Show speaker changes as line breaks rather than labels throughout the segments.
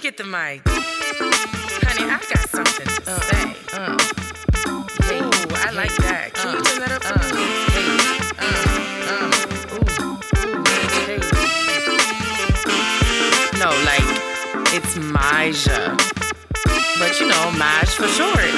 me get the mic. Honey, I got something to uh, say. Uh, hey, Ooh, I hey, like that. Can uh, you turn that up for uh, me? Hey, uh, uh, ooh, hey. No, like, it's Maja. But you know, Maj for short.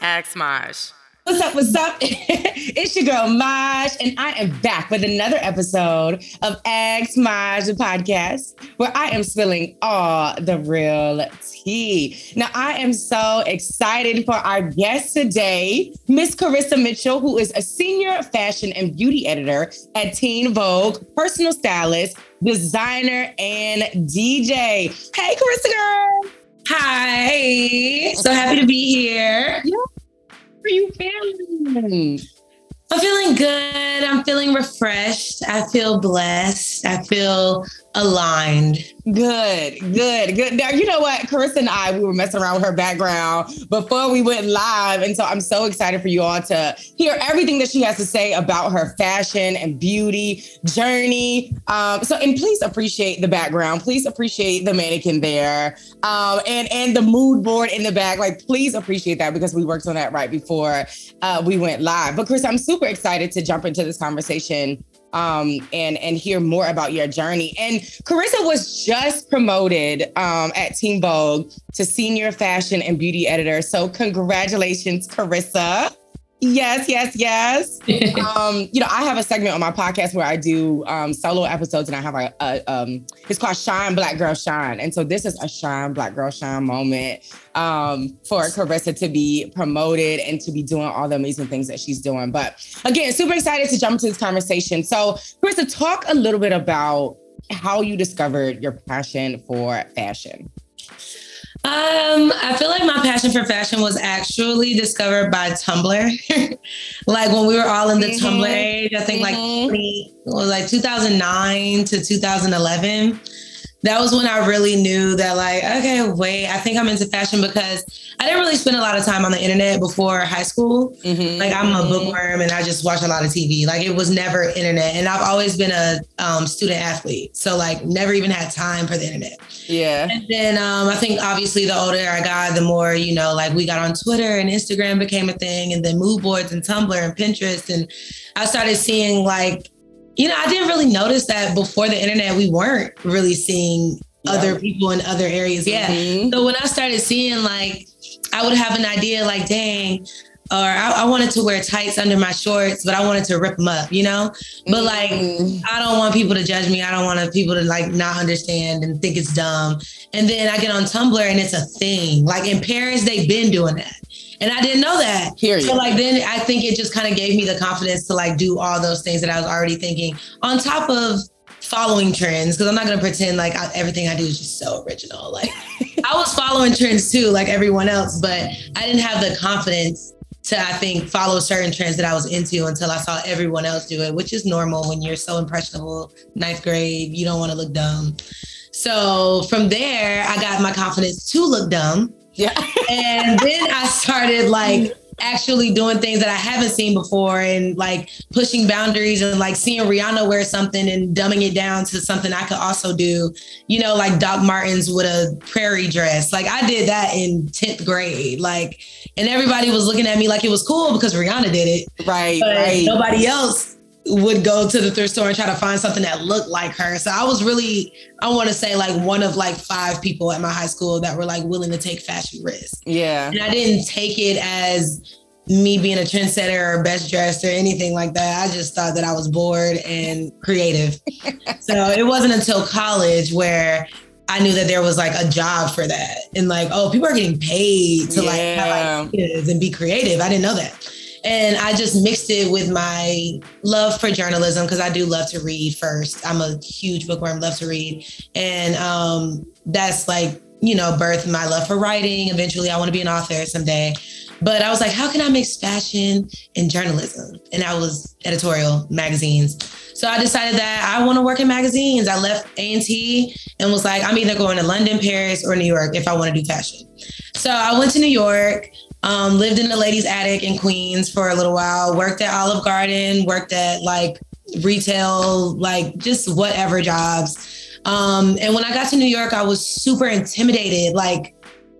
Ask Maj.
What's up? What's up? it's your girl Maj, and I am back with another episode of Ask Maj, the podcast, where I am spilling all the real tea. Now, I am so excited for our guest today, Miss Carissa Mitchell, who is a senior fashion and beauty editor at Teen Vogue, personal stylist, designer, and DJ. Hey, Carissa girl.
Hi. So happy to be here.
Yeah are you feeling?
I'm feeling good. I'm feeling refreshed. I feel blessed. I feel aligned.
Good, good, good. Now, you know what? Carissa and I, we were messing around with her background before we went live. And so I'm so excited for you all to hear everything that she has to say about her fashion and beauty journey. Um, so, and please appreciate the background. Please appreciate the mannequin there um, and, and the mood board in the back. Like, please appreciate that because we worked on that right before uh, we went live. But, Chris, I'm super excited to jump into this conversation um, and and hear more about your journey. And Carissa was just promoted um, at Teen Vogue to senior fashion and beauty editor. So congratulations, Carissa. Yes, yes, yes. um, you know, I have a segment on my podcast where I do um, solo episodes, and I have a, a um, it's called Shine Black Girl Shine, and so this is a Shine Black Girl Shine moment um, for Carissa to be promoted and to be doing all the amazing things that she's doing. But again, super excited to jump into this conversation. So, Carissa, talk a little bit about how you discovered your passion for fashion.
Um, I feel like my passion for fashion was actually discovered by Tumblr. like when we were all in the mm-hmm. Tumblr age, I think mm-hmm. like was like 2009 to 2011 that was when I really knew that, like, okay, wait, I think I'm into fashion because I didn't really spend a lot of time on the internet before high school. Mm-hmm. Like, I'm a bookworm and I just watch a lot of TV. Like, it was never internet. And I've always been a um, student athlete. So, like, never even had time for the internet.
Yeah.
And then um, I think obviously the older I got, the more, you know, like we got on Twitter and Instagram became a thing, and then mood boards and Tumblr and Pinterest. And I started seeing like you know, I didn't really notice that before the internet, we weren't really seeing yeah. other people in other areas. Yeah. Mm-hmm. So when I started seeing like, I would have an idea like, dang, or I, I, wanted to wear tights under my shorts, but I wanted to rip them up, you know? But like, mm-hmm. I don't want people to judge me. I don't want people to like not understand and think it's dumb. And then I get on Tumblr and it's a thing. Like in Paris, they've been doing that. And I didn't know that.
Period.
So like then I think it just kind of gave me the confidence to like do all those things that I was already thinking on top of following trends because I'm not gonna pretend like I, everything I do is just so original. Like I was following trends too, like everyone else, but I didn't have the confidence to I think follow certain trends that I was into until I saw everyone else do it, which is normal when you're so impressionable, ninth grade, you don't want to look dumb. So from there, I got my confidence to look dumb
yeah.
and then I started like actually doing things that I haven't seen before and like pushing boundaries and like seeing Rihanna wear something and dumbing it down to something I could also do, you know, like Doc Martens with a prairie dress. Like I did that in 10th grade. Like, and everybody was looking at me like it was cool because Rihanna did it.
Right. right.
Nobody else would go to the thrift store and try to find something that looked like her. So I was really, I want to say like one of like five people at my high school that were like willing to take fashion risks.
Yeah.
And I didn't take it as me being a trendsetter or best dressed or anything like that. I just thought that I was bored and creative. so it wasn't until college where I knew that there was like a job for that. And like, oh, people are getting paid to yeah. like have ideas and be creative. I didn't know that. And I just mixed it with my love for journalism because I do love to read first. I'm a huge bookworm, love to read. And um, that's like, you know, birth my love for writing. Eventually, I want to be an author someday. But I was like, how can I mix fashion and journalism? And I was editorial magazines. So I decided that I want to work in magazines. I left A&T and was like, I'm either going to London, Paris, or New York if I want to do fashion. So I went to New York. Um, lived in the ladies' attic in Queens for a little while. Worked at Olive Garden. Worked at like retail, like just whatever jobs. Um, and when I got to New York, I was super intimidated. Like,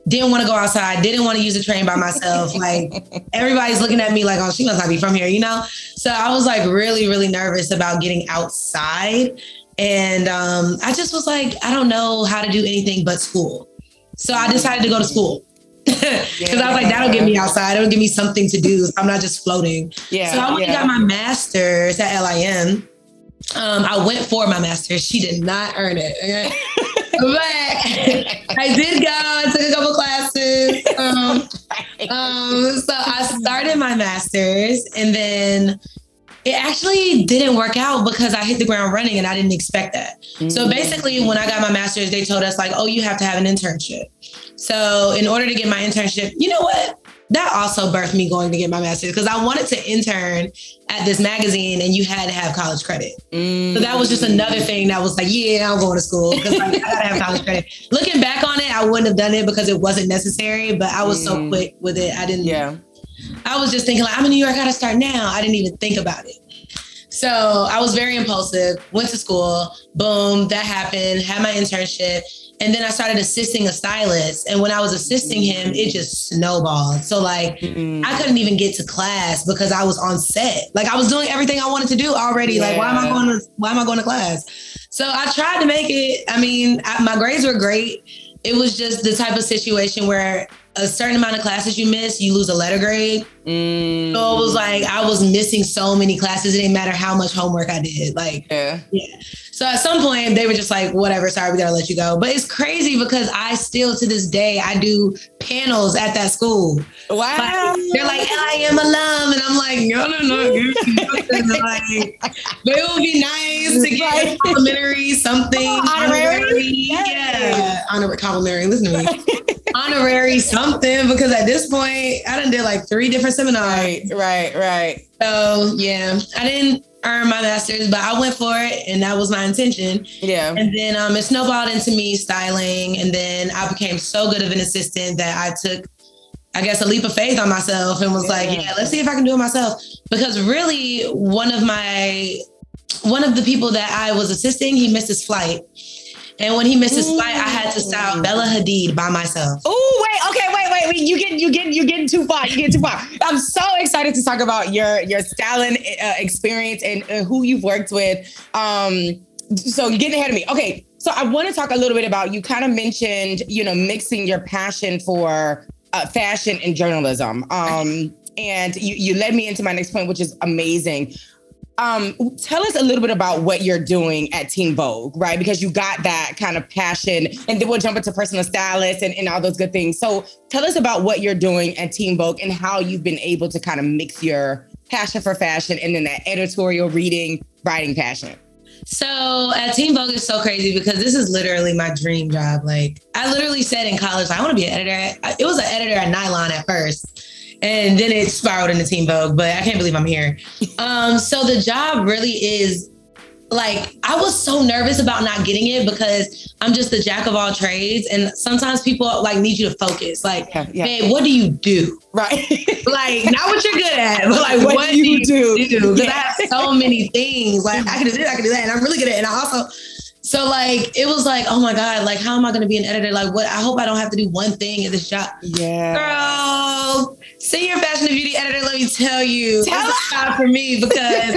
didn't want to go outside, didn't want to use the train by myself. Like everybody's looking at me like, oh, she must not be from here, you know? So I was like really, really nervous about getting outside. And um, I just was like, I don't know how to do anything but school. So I decided to go to school. Because yeah. I was like, that'll get me outside. It'll give me something to do. I'm not just floating. Yeah. So I went yeah. and got my master's at LIM. Um, I went for my master's. She did not earn it. Okay? but I did go. I took a couple classes. Um, um, so I started my master's and then it actually didn't work out because I hit the ground running and I didn't expect that. Mm-hmm. So basically, when I got my master's, they told us, like, oh, you have to have an internship. So in order to get my internship, you know what? that also birthed me going to get my master's because I wanted to intern at this magazine and you had to have college credit. Mm. So that was just another thing that was like, yeah, I'm going to school because like, I gotta have college credit. Looking back on it, I wouldn't have done it because it wasn't necessary, but I was mm. so quick with it. I didn't, yeah. I was just thinking like, I'm in New York, I gotta start now. I didn't even think about it. So I was very impulsive, went to school, boom, that happened, had my internship. And then I started assisting a stylist. And when I was assisting him, it just snowballed. So like mm-hmm. I couldn't even get to class because I was on set. Like I was doing everything I wanted to do already. Yeah. Like why am I going to why am I going to class? So I tried to make it. I mean, I, my grades were great. It was just the type of situation where a certain amount of classes you miss, you lose a letter grade. Mm. So it was like I was missing so many classes. It didn't matter how much homework I did. Like, yeah. yeah. So at some point they were just like, whatever, sorry, we gotta let you go. But it's crazy because I still to this day I do panels at that school.
Wow.
Like, they're like LIM alum. And I'm like, y'all don't know. like, but it would be nice to get right. complimentary something. Oh, honorary? honorary. Yeah. Honorary complimentary. Listen to me. honorary something because at this point I done did like three different seminars.
Right, right, right.
So yeah, I didn't earn my master's, but I went for it and that was my intention.
Yeah.
And then um, it snowballed into me styling. And then I became so good of an assistant that I took, I guess, a leap of faith on myself and was yeah. like, yeah, let's see if I can do it myself. Because really, one of my, one of the people that I was assisting, he missed his flight. And when he missed his flight, I had to style Bella Hadid by myself.
Oh wait, okay, wait, wait, wait. You get, you get, you getting too far. You get too far. I'm so excited to talk about your your styling uh, experience and uh, who you've worked with. Um, so you're getting ahead of me. Okay, so I want to talk a little bit about. You kind of mentioned, you know, mixing your passion for uh, fashion and journalism. Um, and you you led me into my next point, which is amazing. Um, tell us a little bit about what you're doing at Teen Vogue, right? Because you got that kind of passion, and then we'll jump into personal stylist and, and all those good things. So tell us about what you're doing at Teen Vogue and how you've been able to kind of mix your passion for fashion and then that editorial reading, writing passion.
So at Teen Vogue is so crazy because this is literally my dream job. Like I literally said in college, I want to be an editor. It was an editor at Nylon at first and then it spiraled into Teen Vogue. But I can't believe I'm here. Um, so the job really is like I was so nervous about not getting it because I'm just the jack of all trades, and sometimes people like need you to focus. Like, yeah, yeah. hey, what do you do?
Right.
like, not what you're good at, but like what, what do you do? Because yeah. I have so many things. Like, I can do this, I can do that, and I'm really good at it. And I also so like it was like, oh my God, like how am I gonna be an editor? Like what I hope I don't have to do one thing at this job.
Yeah.
Girl, senior fashion and beauty editor, let me tell you, tell it's a job for me because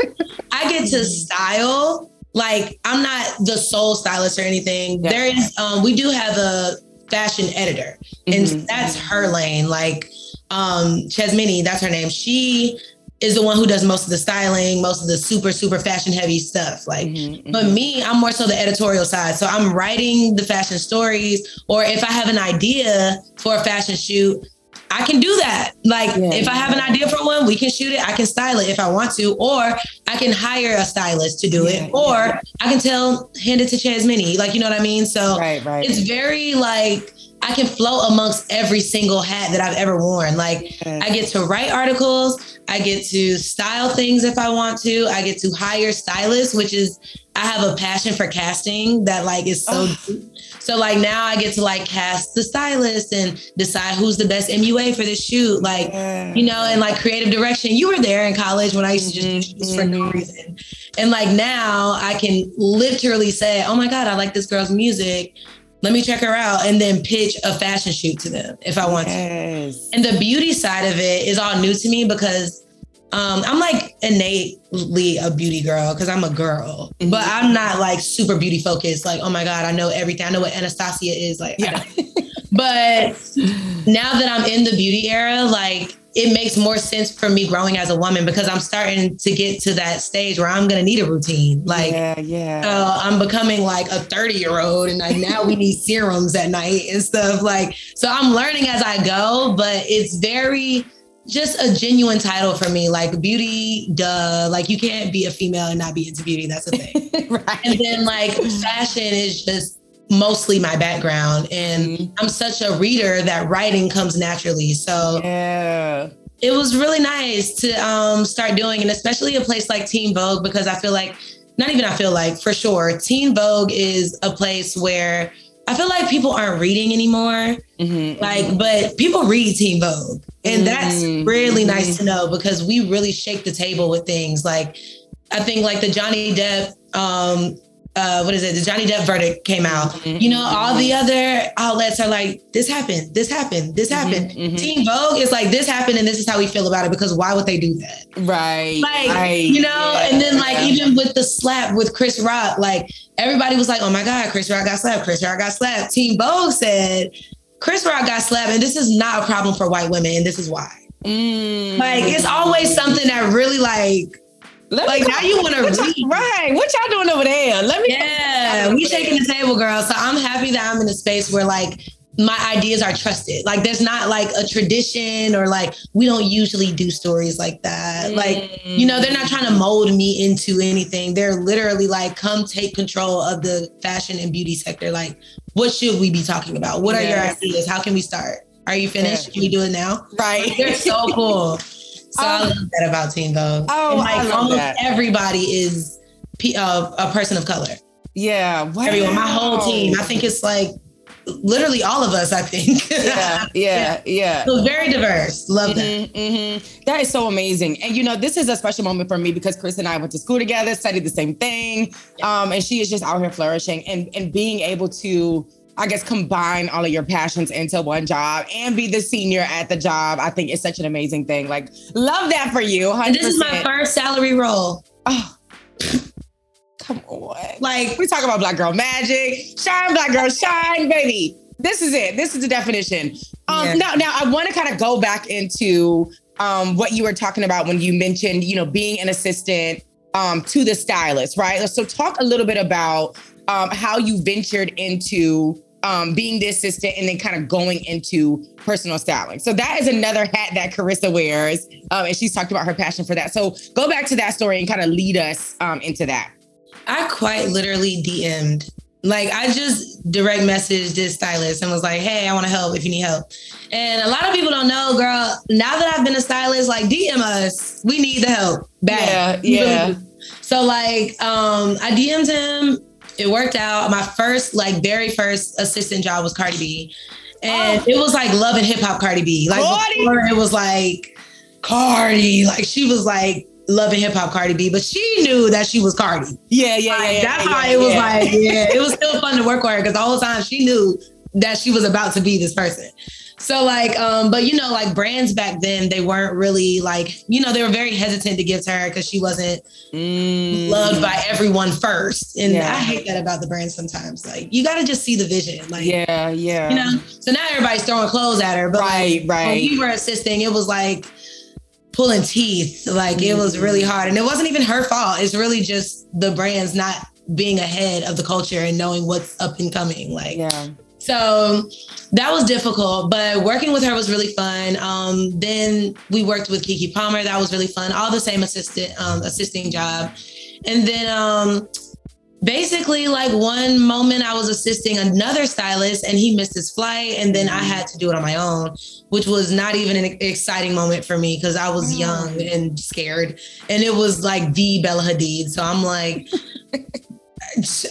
I get to style. Like I'm not the sole stylist or anything. Yeah. There is um we do have a fashion editor, and mm-hmm. that's her lane. Like um Chesmini, that's her name. She is the one who does most of the styling, most of the super, super fashion heavy stuff. Like, mm-hmm, but mm-hmm. me, I'm more so the editorial side. So I'm writing the fashion stories, or if I have an idea for a fashion shoot, I can do that. Like, yeah, if I have an idea for one, we can shoot it. I can style it if I want to, or I can hire a stylist to do yeah, it, or. I can tell, hand it to Chesmini. Like, you know what I mean? So
right, right.
it's very like, I can float amongst every single hat that I've ever worn. Like I get to write articles, I get to style things if I want to, I get to hire stylists, which is I have a passion for casting that like is so
Oh.
So like now I get to like cast the stylist and decide who's the best MUA for this shoot. Like, you know, and like creative direction. You were there in college when I used to just
Mhm,
choose for no
mhm.
reason. And like now I can literally say, oh my God, I like this girl's music. Let me check her out and then pitch a fashion shoot to them if I want to. And the beauty side of it is all new to me because um, I'm like innately a beauty girl because I'm a girl,
Mhm.
but I'm not like super beauty focused. Like, oh my God, I know everything. I know what Anastasia is. Like,
Yeah.
but now that I'm in the beauty era, like it makes more sense for me growing as a woman because I'm starting to get to that stage where I'm gonna need a routine. Like
yeah, yeah.
uh, I'm becoming like a 30 year old and like now we need serums at night and stuff. Like, so I'm learning as I go, but it's very just a genuine title for me. Like beauty, duh. Like you can't be a female and not be into beauty. That's the thing.
right.
and then like fashion is just mostly my background. And
Mhm.
I'm such a reader that writing comes naturally. So
yeah.
it was really nice to um, start doing, and especially a place like Teen Vogue, because I feel like, not even I feel like, for sure, Teen Vogue is a place where I feel like people aren't reading anymore.
Mhm.
Like, but people read Teen Vogue, and that's
Mhm.
really nice to know because we really shake the table with things. Like, I think like the Johnny Depp, um, uh, what is it? The Johnny Depp verdict came out.
Mhm.
You know, all the other outlets are like, this happened, this happened, this happened.
Mhm, mhm.
Teen Vogue is like, this happened, and this is how we feel about it because why would they do that?
Right.
Like,
right.
you know,
yeah.
and then like even with the slap with Chris Rock, like everybody was like, oh my God, Chris Rock got slapped, Chris Rock got slapped. Teen Vogue said, Chris Rock got slapped, and this is not a problem for white women, and this is why.
Mm.
Like, it's always something that really like,
Let
like now you want to read.
right. What y'all doing over there? Let me.
Yeah, we shaking the table, girl. So I'm happy that I'm in a space where like my ideas are trusted. Like there's not like a tradition or like we don't usually do stories like that. Like you know, they're not trying to mold me into anything. They're literally like, come take control of the fashion and beauty sector. Like, what should we be talking about? What are your ideas? How can we start? Are you finished?
Yeah.
Can we do it now?
right.
They're so cool. So I
Oh.
love that about Teen Vogue.
Oh,
and like
I love
almost
that.
everybody is pe- uh, a person of color
yeah. Wow.
everyone, my whole team. I think it's like literally all of us. I think.
Yeah. Yeah. Yeah.
so very diverse. Love that.
Mhm, mhm. That is so amazing. And you know, this is a special moment for me because Chris and I went to school together, studied the same thing. Um, and she is just out here flourishing and, and being able to, I guess, combine all of your passions into one job and be the senior at the job. I think it's such an amazing thing. Like, love that for you. 100%.
And this is my first salary role.
Oh, come on.
Like
We talk about black girl magic. Shine, black girl, shine, baby. This is it. This is the definition. Um,
Yeah.
Now, now I want to kind of go back into um, what you were talking about when you mentioned, you know, being an assistant um, to the stylist, right? So talk a little bit about um, how you ventured into um, being the assistant and then kind of going into personal styling. So that is another hat that Carissa wears, um, and she's talked about her passion for that. So go back to that story and kind of lead us um, into that.
I quite literally DM'd. Like I just direct messaged this stylist and was like, "Hey, I want to help if you need help." And a lot of people don't know, girl. Now that I've been a stylist, like DM us. We need the help. Bad.
Yeah, yeah.
So like, um, I DM'd him. It worked out. My first, like, very first assistant job was Cardi B, and
Oh.
it was like love and hip hop Cardi B. Like
Cardi!
before, it was like Cardi. Like she was like love and hip hop Cardi B, but she knew that she was Cardi.
Yeah, yeah,
Like,
yeah.
that's
yeah,
how
yeah,
it was
yeah.
like. Yeah, it was still fun to work with her because the whole time she knew that she was about to be this person. So like, um, but you know, like brands back then, they weren't really like, you know, they were very hesitant to give to her because she wasn't
Mm.
loved by everyone first. And
Yeah.
I hate that about the brand sometimes. Like, you got to just see the vision. Like,
Yeah, yeah.
you know. So now everybody's throwing clothes at her, but
Right,
like,
right.
when we were assisting, it was like pulling teeth. Like it was really hard, and it wasn't even her fault. It's really just the brands not being ahead of the culture and knowing what's up and coming. Like,
yeah.
So that was difficult, but working with her was really fun. Um, then we worked with Keke Palmer. That was really fun. All the same assistant, um, assisting job. And then um, basically, like one moment I was assisting another stylist and he missed his flight. And then I had to do it on my own, which was not even an exciting moment for me because I was young and scared. And it was like the Bella Hadid. So I'm like,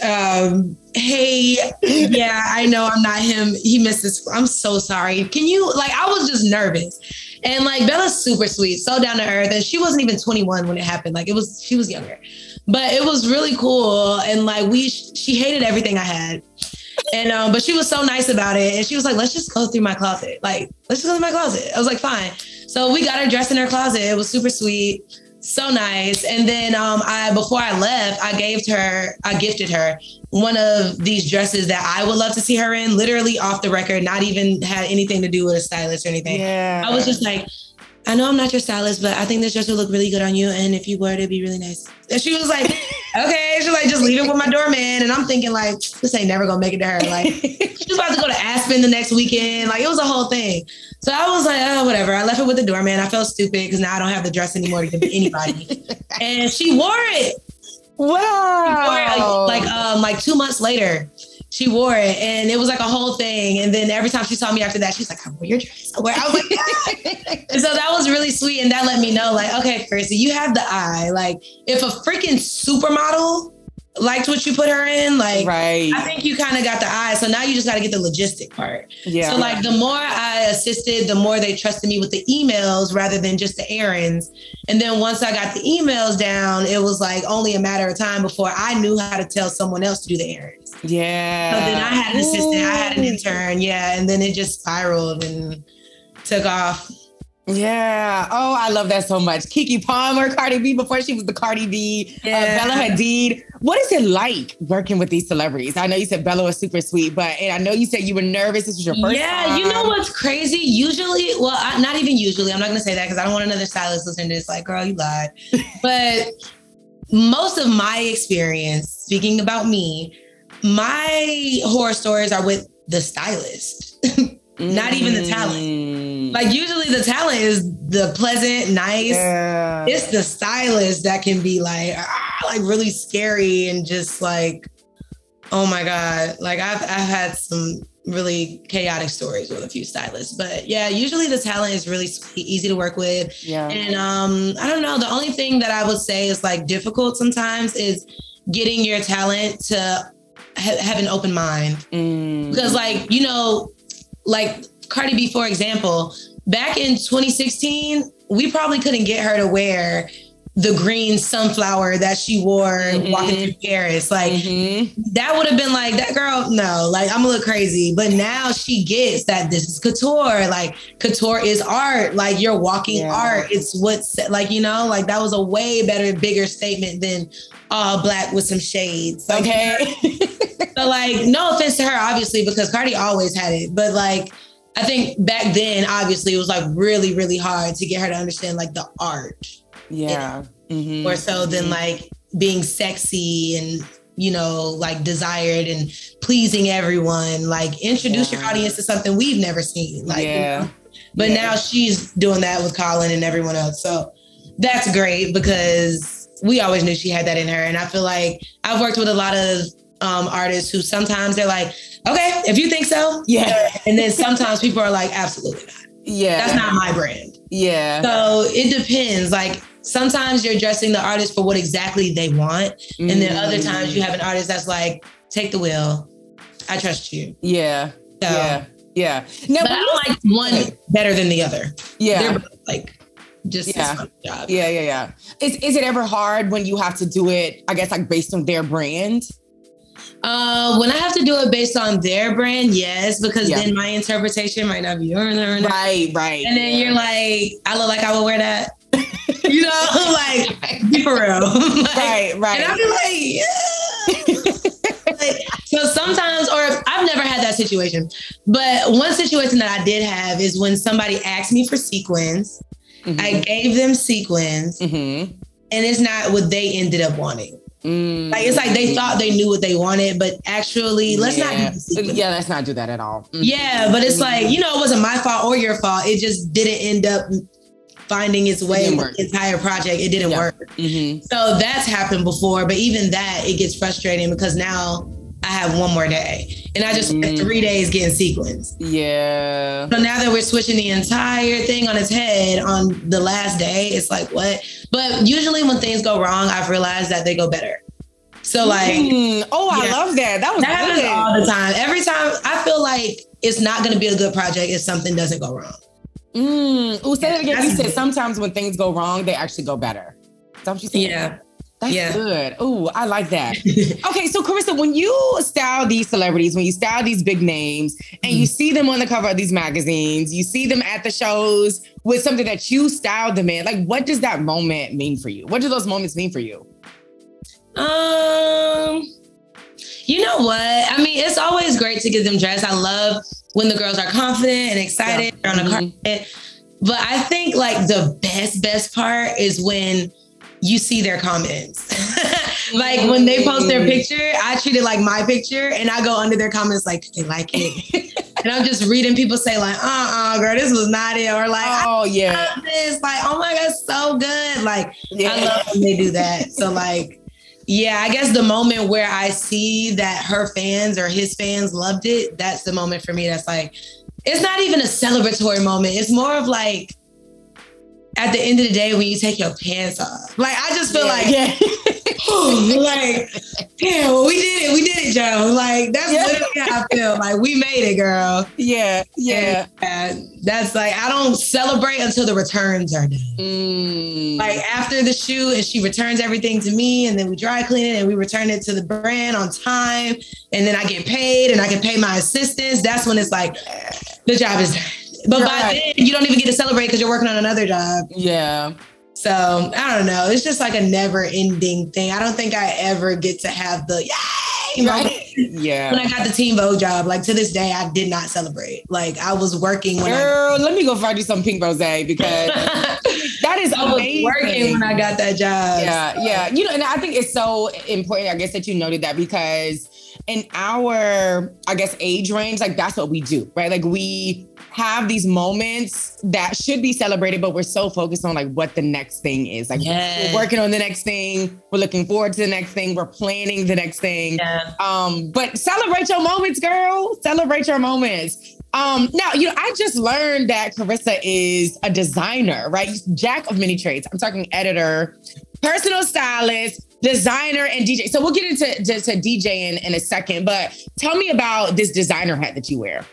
um, hey, yeah, I know I'm not him. He missed his. I'm so sorry. Can you like? I was just nervous, and like Bella's super sweet, so down to earth, and she wasn't even 21 when it happened. Like it was, she was younger, but it was really cool, and like we, she hated everything I had. And um, but she was so nice about it, and she was like, "Let's just go through my closet. Like, let's just go through my closet." I was like, "Fine." So we got her dressed in her closet. It was super sweet so nice. And then um, I before I left, I gave her, I gifted her one of these dresses that I would love to see her in, literally off the record, not even had anything to do with a stylist or anything.
Yeah.
I was just like, I know I'm not your stylist, but I think this dress would look really good on you. And if you wore it, it'd be really nice. And she was like, okay. Like, just leave it with my doorman. And I'm thinking like, this ain't never gonna make it to her. Like she's about to go to Aspen the next weekend. Like it was a whole thing. So I was like, oh, whatever. I left it with the doorman. I felt stupid because now I don't have the dress anymore to give to anybody. and she wore it.
Wow.
Like, like um like two months later, she wore it and it was like a whole thing. And then every time she saw me after that, she's like, I wore your dress. I, wear. I was like, yeah. and so that was really sweet. And that let me know, like, okay, Chrissy, you have the eye. Like, if a freaking supermodel liked what you put her in, like
right.
I think you kind of got the eye. So now you just got to get the logistic part.
Yeah.
So like the more I assisted, the more they trusted me with the emails rather than just the errands. And then once I got the emails down, it was like only a matter of time before I knew how to tell someone else to do the errands.
Yeah.
So then I had an assistant, I had an intern, yeah, and then it just spiraled and took off.
Yeah. Oh, I love that so much. Keke Palmer, Cardi B, before she was the Cardi B, uh,
Yeah.
Bella Hadid. What is it like working with these celebrities? I know you said Bella was super sweet, but and I know you said you were nervous. This was your first
yeah,
time.
you know what's crazy? Usually, well, I, not even usually. I'm not gonna say that because I don't want another stylist listening to this. Like, girl, you lied. but most of my experience, speaking about me, my horror stories are with the stylist. not even the talent.
Mm.
Like usually, the talent is the pleasant, nice.
Yeah.
It's the stylist that can be like, ah, like really scary and just like, oh my god. Like I've I've had some really chaotic stories with a few stylists, but yeah, usually the talent is really sweet, easy to work with.
yeah.
And um, I don't know. The only thing that I would say is like difficult sometimes is getting your talent to ha- have an open mind
Mm.
because like you know like cardi b for example back in 2016 we probably couldn't get her to wear the green sunflower that she wore
Mhm.
walking through paris like
Mhm.
that would have been like that girl no like i'm a little crazy but now she gets that this is couture like couture is art like you're walking
Yeah.
art it's what's like you know like that was a way better bigger statement than all black with some shades like,
Okay.
so like, no offense to her, obviously, because Cardi always had it. But like, I think back then, obviously, it was like really, really hard to get her to understand like the art
yeah. Mhm.
more so than
Mhm.
like being sexy and you know like desired and pleasing everyone. Like introduce your audience to something we've never seen. Like, you
yeah.
know? but
Yeah.
now she's doing that with Kollin and everyone else. So that's great because we always knew she had that in her. And I feel like I've worked with a lot of um, artists who sometimes they're like, okay, if you think so.
Yeah.
And then sometimes people are like, absolutely not.
Yeah.
That's not my brand.
Yeah.
So it depends. Like sometimes you're dressing the artist for what exactly they want. And then other
Mm.
times you have an artist that's like, take the wheel. I trust you.
Yeah.
So,
Yeah. Yeah. No,
But I don't like one better than the other.
yeah.
They're like just
Yeah.
job.
Yeah, yeah, yeah. Is is it ever hard when you have to do it? I guess like based on their brand.
Uh, when I have to do it based on their brand, yes, because
Yeah.
then my interpretation might not be yours. Right.
Right, right.
And then you're like, I look like I would wear that. you know, like be for real. Like,
right,
And I'll
right.
be like, yeah. Like, so sometimes, or I've never had that situation, but one situation that I did have is when somebody asked me for sequins. I gave them sequins,
mm-hmm.
and it's not what they ended up wanting. Like it's like they thought they knew what they wanted, but actually, let's not do
yeah.
the
yeah, let's not do that at all. Mhm.
Yeah, but it's like, you know, it wasn't my fault or your fault. It just didn't end up finding its way in the entire project. It didn't
Yeah.
work.
Mhm.
So that's happened before, but even that, it gets frustrating because now I have one more day and I just spent
Mm.
three days getting sequenced.
Yeah.
So now that we're switching the entire thing on its head on the last day, it's like, what? But usually when things go wrong, I've realized that they go better. So like,
Mm, oh, I
Yeah.
love that. That was
that happens all the time. Every time I feel like it's not going to be a good project if something doesn't go wrong.
Mm. Oh, say that again. You said sometimes when things go wrong, they actually go better. What you? That's
Yeah.
That's good. Oh, I like that. okay, so Carissa, when you style these celebrities, when you style these big names, and you see them on the cover of these magazines, you see them at the shows with something that you styled them in, like what does that moment mean for you? What do those moments mean for you?
Um, you know what? I mean, it's always great to get them dressed. I love when the girls are confident and excited they're on the
Mhm.
carpet. But I think like the best, best part is when you see their comments. like when they post their
Mm.
picture, I treat it like my picture and I go under their comments like they like it. and I'm just reading people say like, uh-uh, girl, this was not it. Or like,
oh yeah,
this. Like, oh my God, so good. Like
yeah.
I love when they do that. So like, yeah, I guess the moment where I see that her fans or his fans loved it, that's the moment for me. That's like, it's not even a celebratory moment. It's more of like, at the end of the day, when you take your pants off, like I just feel like,
yeah.
like, damn, well, we did it, we did it, Joe. Like that's
Yeah.
literally how I feel. Like we made it, girl.
yeah, yeah.
And that's like I don't celebrate until the returns are done.
Mm.
like after the shoot and she returns everything to me and then we dry clean it and we return it to the brand on time and then I get paid and I can pay my assistants. That's when it's like the job is done. But by then you don't even get to celebrate because you're working on another job.
yeah.
So I don't know. It's just like a never ending thing. I don't think I ever get to have the yay.
Right. Yeah.
When I got the Teen Vogue job, like to this day, I did not celebrate. Like I was working when I,
Girl, let me go find you some pink rose because that is
I was
amazing.
working when I got that job.
Yeah, yeah. You know, and I think it's so important, I guess, that you noted that because in our, I guess, age range, like that's what we do, right? Like we have these moments that should be celebrated, but we're so focused on like what the next thing is. Like
Yeah.
we're working on the next thing, we're looking forward to the next thing, we're planning the next thing.
Yeah.
Um, but celebrate your moments, girl. Celebrate your moments. Um, now, you know, I just learned that Carissa is a designer, right? Jack of many trades. I'm talking editor, personal stylist, designer, and DJ. So we'll get into to, to DJ in, in a second, but tell me about this designer hat that you wear.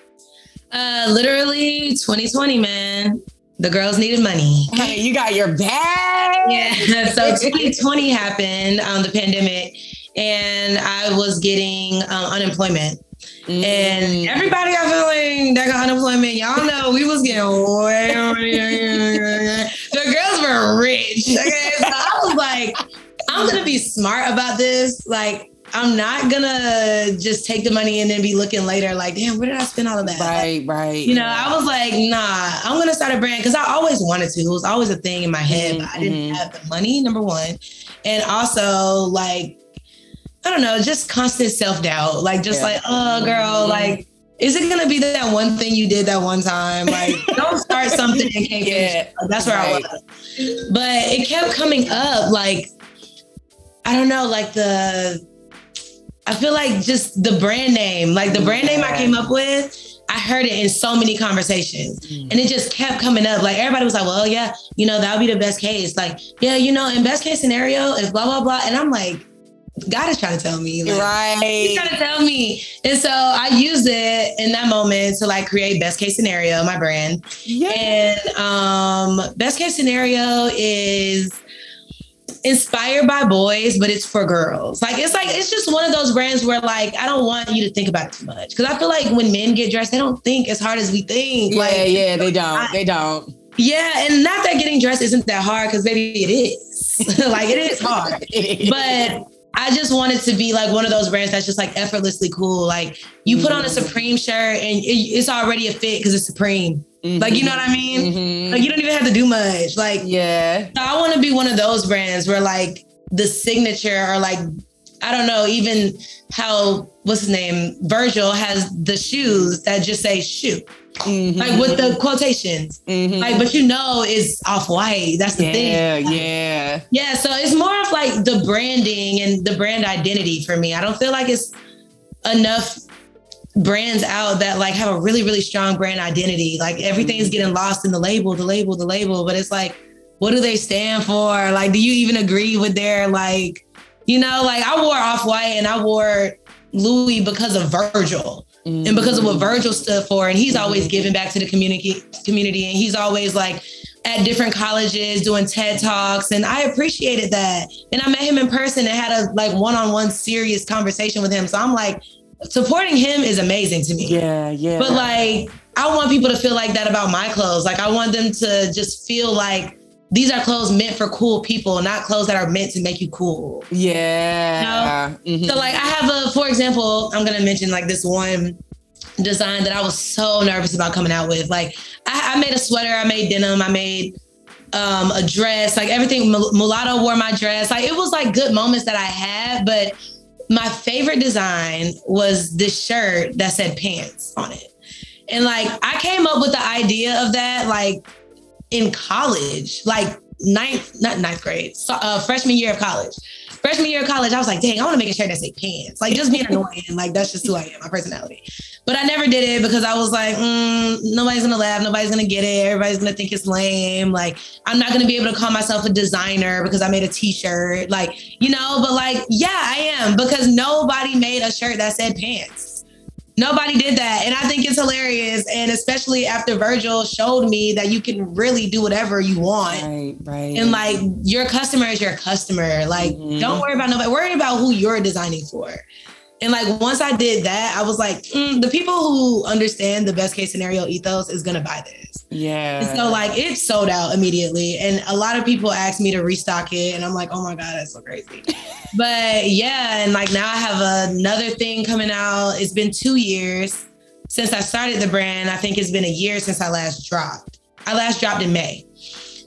Uh, literally 2020, man. The girls needed money.
Honey, you got your bag.
Yeah. so 2020 happened, um, the pandemic, and I was getting um, unemployment.
Mm.
And everybody got feeling that got unemployment. Y'all know we was getting way the girls were rich. Okay. So I was like, I'm gonna be smart about this. Like, I'm not gonna just take the money and then be looking later, like, damn, where did I spend all of that?
right, right.
You know, I was like, nah, I'm gonna start a brand because I always wanted to. It was always a thing in my head, but I didn't
Mhm.
have the money, number one. And also, like, I don't know, just constant self doubt. Like, just
Yeah.
like, oh, girl,
Mhm.
like, is it gonna be that one thing you did that one time? Like, don't start something and can't.
Yeah,
it. That's where
right.
I was. But it kept coming up, like, I don't know, like the, I feel like just the brand name, like the brand name I came up with, I heard it in so many conversations
Mm.
and it just kept coming up. Like everybody was like, well, yeah, you know, that would be the best case. Like, yeah, you know, in best case scenario, if blah, blah, blah. And I'm like, God is trying to tell me. Like, He's trying to tell me. And so I used it in that moment to like create best case scenario, my brand.
Yeah.
And um, best case scenario is inspired by boys, but it's for girls. Like it's like it's just one of those brands where like I don't want you to think about it too much because I feel like when men get dressed, they don't think as hard as we think.
Yeah,
like
yeah, they don't.
I-
They don't.
yeah, and not that getting dressed isn't that hard because maybe it is. like it is hard, but. I just wanted to be like one of those brands that's just like effortlessly cool. Like you put on a
Mm.
Supreme shirt and it, it's already a fit because it's Supreme. Like you know what I mean?
Mhm.
Like you don't even have to do much. Like
yeah.
so I want to be one of those brands where like the signature or like I don't know even how what's his name Virgil has the shoes that just say shoe
Mhm.
like with the quotations
Mhm.
like but you know it's off white that's the thing.
yeah,
thing
yeah.
yeah so it's more of like the branding and the brand identity for me I don't feel like it's enough brands out that like have a really really strong brand identity like everything's getting lost in the label the label the label but it's like what do they stand for like do you even agree with their like You know, like I wore off white and I wore Louis because of Virgil mm-hmm. and because of what Virgil stood for. And he's mm-hmm. always giving back to the community community. And he's always like at different colleges doing TED Talks. And I appreciated that. And I met him in person and had a like one-on-one serious conversation with him. So I'm like, supporting him is amazing to me.
Yeah, yeah.
But like, I want people to feel like that about my clothes. Like I want them to just feel like these are clothes meant for cool people, not clothes that are meant to make you cool.
Yeah.
You know? mm-hmm. So like I have a, for example, I'm gonna mention like this one design that I was so nervous about coming out with. Like I, I made a sweater, I made denim, I made um, a dress, like everything. Mulatto wore my dress. Like it was like good moments that I had, but my favorite design was this shirt that said pants on it. And like I came up with the idea of that like in college, like ninth, not ninth grade, so, uh, freshman year of college. Freshman year of college, I was like, dang, I want to make a shirt that say pants. Like just being annoying. Like that's just who I am, my personality. But I never did it because I was like, mm, nobody's gonna laugh, nobody's gonna get it, everybody's gonna think it's lame. Like I'm not gonna be able to call myself a designer because I made a t-shirt. Like, you know, but like, yeah, I am because nobody made a shirt that said pants. Nobody did that. And I think it's hilarious. And especially after Virgil showed me that you can really do whatever you want.
Right, right.
And like your customer is your customer. Like, mm-hmm. don't worry about nobody. Worry about who you're designing for. And like once I did that, I was like, mm, the people who understand the best case scenario ethos is gonna buy this.
Yeah.
And so like it sold out immediately. And a lot of people asked me to restock it. And I'm like, oh my God, that's so crazy. but yeah, and like now I have another thing coming out. It's been two years since I started the brand. I think it's been a year since I last dropped. I last dropped in May.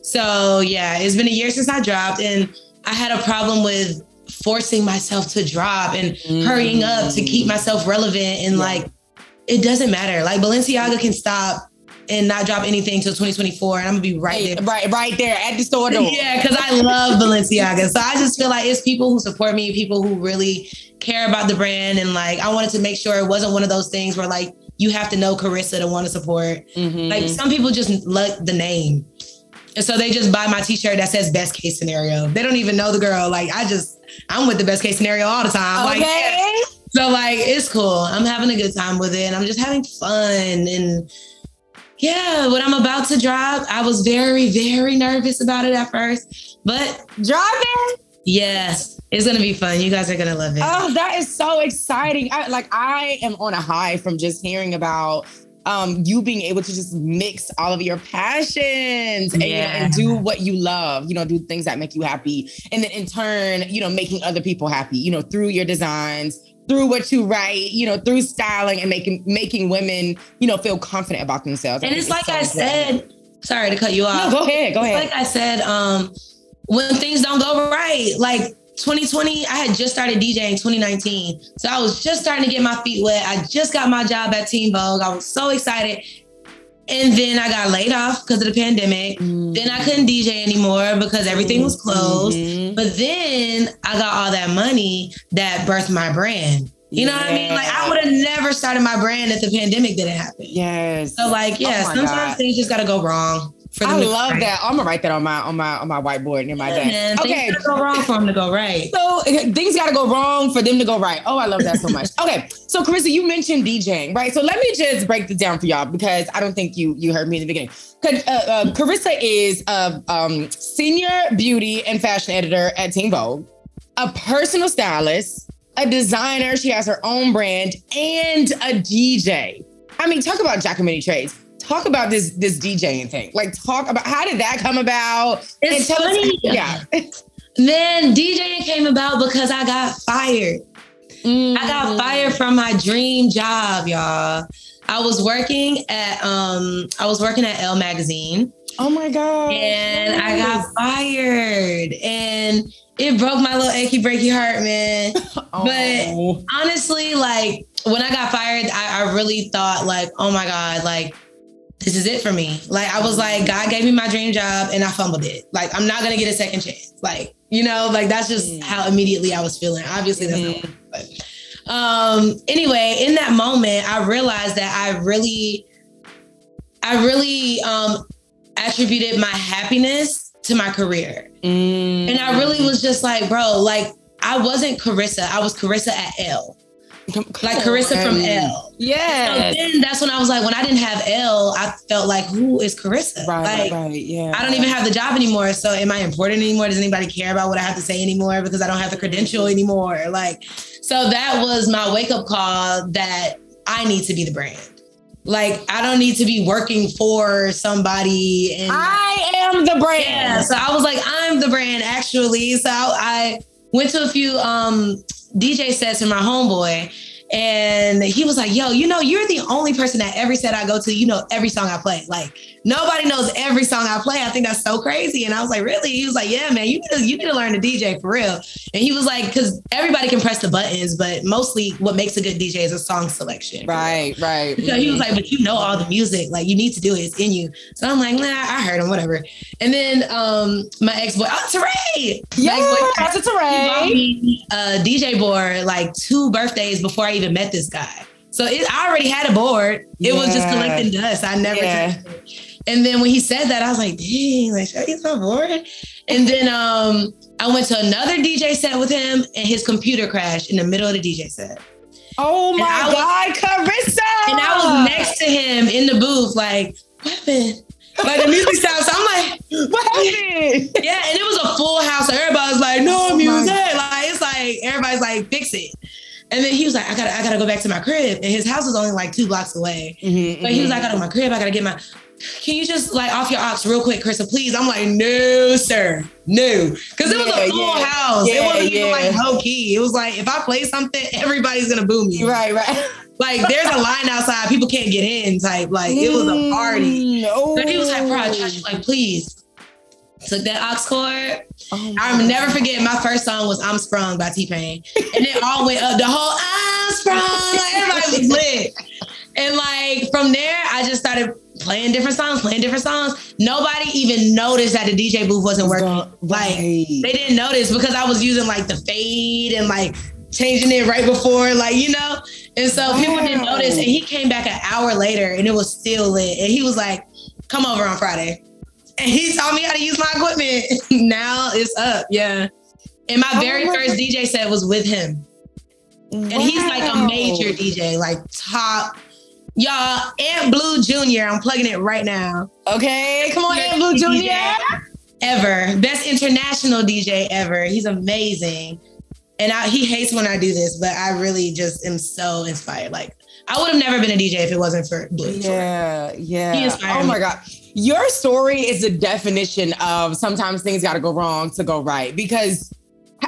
So yeah, it's been a year since I dropped. And I had a problem with forcing myself to drop and mm. hurrying up to keep myself relevant and yeah. like it doesn't matter. Like Balenciaga can stop and not drop anything till 2024 and I'm gonna be right there.
Right, right there at the store door.
yeah, because I love Balenciaga. So I just feel like it's people who support me, people who really care about the brand. And like I wanted to make sure it wasn't one of those things where like you have to know Carissa to want to support. Mm-hmm. Like some people just like the name. And so they just buy my t-shirt that says best case scenario. They don't even know the girl. Like I just I'm with the best case scenario all the time. Okay. Like, yeah. So like it's cool. I'm having a good time with it. I'm just having fun and yeah, what I'm about to drop, I was very, very nervous about it at first, but
drop it.
Yes, it's gonna be fun. You guys are gonna love it.
Oh, that is so exciting! I, like I am on a high from just hearing about um, you being able to just mix all of your passions and, yeah. and, do what you love, you know, do things that make you happy. And then in turn, you know, making other people happy, you know, through your designs, through what you write, you know, through styling and making making women, you know, feel confident about themselves.
And it's like so I said, sorry to cut you off.
No, go ahead, go ahead.
Like I said, um, when things don't go right, like 2020, I had just started DJing 2019. So I was just starting to get my feet wet. I just got my job at Teen Vogue. I was so excited. And then I got laid off because of the pandemic. Mm-hmm. Then I couldn't DJ anymore because everything was closed. Mm-hmm. But then I got all that money that birthed my brand. You know what I mean? Like I would have never started my brand if the pandemic didn't happen.
Yes.
So like, yeah, oh sometimes God. things just gotta go wrong.
I love that. I'm gonna write that on my on my on my whiteboard near my desk.
Man, okay, things gotta go wrong for them to go right.
So things gotta go wrong for them to go right. Oh, I love that so much. okay, so Carissa, you mentioned DJing, right? So let me just break this down for y'all because I don't think you you heard me in the beginning. Uh, uh, Carissa is a um, senior beauty and fashion editor at Teen Vogue, a personal stylist, a designer. She has her own brand and a DJ. I mean, talk about jack of many trades talk about this this DJing thing. Like, talk about how did that come about?
It's funny.
Us, yeah.
Man, DJing came about because I got fired. Mm. I got mm. fired from my dream job, y'all. I was working at um I was working at Elle magazine.
Oh my god.
And nice. I got fired and it broke my little achy breaky heart, man. oh. But honestly, like when I got fired, I, I really thought like, oh my God, like this is it for me. Like I was like, God gave me my dream job and I fumbled it. Like I'm not gonna get a second chance. Like, you know, like that's just mm. how immediately I was feeling. Obviously, that's mm-hmm. not but um anyway, in that moment, I realized that I really, I really um attributed my happiness to my career. Mm. And I really was just like, bro, like I wasn't Carissa. I was Carissa at Elle. Like Carissa from Elle.
Yeah.
So then that's when I was like, when I didn't have Elle, I felt like, who is Carissa?
Right,
like,
right, yeah.
I don't even have the job anymore. So am I important anymore? Does anybody care about what I have to say anymore because I don't have the credential anymore? Like, so that was my wake up call that I need to be the brand. Like, I don't need to be working for somebody. And
I am the brand.
yeah, so I was like, I'm the brand actually. So I went to a few um, DJ sets to my homeboy. And he was like, yo, you know, you're the only person that every set I go to, you know, every song I play. Like nobody knows every song I play. I think that's so crazy. And I was like, really? He was like, yeah, man, you need to, you need to learn to DJ for real. And he was like, because everybody can press the buttons, but mostly what makes a good DJ is a song selection.
Right, right.
So he was like, but you know all the music, like you need to do it. It's in you. So I'm like, nah, I heard him, whatever. And then um my ex-boy, oh Teray.
Yeah,
My
that's a
he bought me a DJ board like two birthdays before I even met this guy. So it, I already had a board. It was just collecting dust. I never
Yeah.
And then when he said that, I was like, dang, like, should I use my board? And then um, I went to another DJ set with him and his computer crashed in the middle of the DJ set.
Oh my
was-
God, Carissa.
And I was next to him in the booth, like, what happened? Like the music stopped. So I'm like,
What happened?
yeah, and it was a full house. So everybody's like, no
Oh
music. Like it's like everybody's like, fix it. And then he was like, I gotta, I gotta go back to my crib. And his house was only like two blocks away.
Mhm,
But he was
mhm.
like, I gotta go to my crib, I gotta get my can you just like off your aux real quick, Krista, please? I'm like, no, sir. No. Cause it was
Yeah,
a full
yeah.
house.
Yeah,
it wasn't even like low key. It was like if I play something, everybody's gonna boo me.
right, right.
Like there's a line outside, people can't get in type. Like it was a party.
No.
So he was like, bro, you. Like, please. Took that aux cord.
Oh
I'll never forget my first song was I'm Sprung by T-Pain. And it all went up the whole I'm Sprung. Like, everybody was lit. And like from there, I just started playing different songs, playing different songs. Nobody even noticed that the DJ booth wasn't working. Like they didn't notice because I was using like the fade and like changing it right before, like, you know? And so people didn't notice. And he came back an hour later and it was still lit. And he was like, come over on Friday. And he taught me how to use my equipment. now it's up. Yeah. And my
Oh
very
my
first
God.
DJ set was with him. And he's like a major DJ, like top. Y'all, Ant Blue Jr., I'm plugging it right now.
Okay, come on, Ant Blue Jr.
Ever. Best international DJ ever. He's amazing. And I, he hates when I do this, but I really just am so inspired. Like, I would have never been a DJ if it wasn't for Blue.
Yeah,
He
yeah. Oh my
me.
God. Your story is the definition of sometimes things got to go wrong to go right because,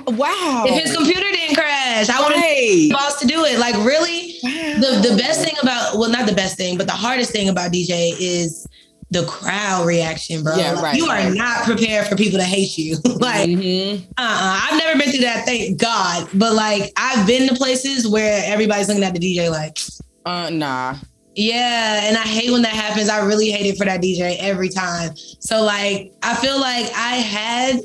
wow.
If his computer didn't crash, I would have
Right.
boss to do it. Like, really? wow. the the best thing about well not the best thing but the hardest thing about dj is the crowd reaction bro
Yeah,
Like,
right,
you are
right.
not prepared for people to hate you like
Mhm.
uh-uh. i've never been through that thank god but like i've been to places where everybody's looking at the dj like
uh, nah.
Yeah and i hate when that happens i really hate it for that dj every time so like i feel like i had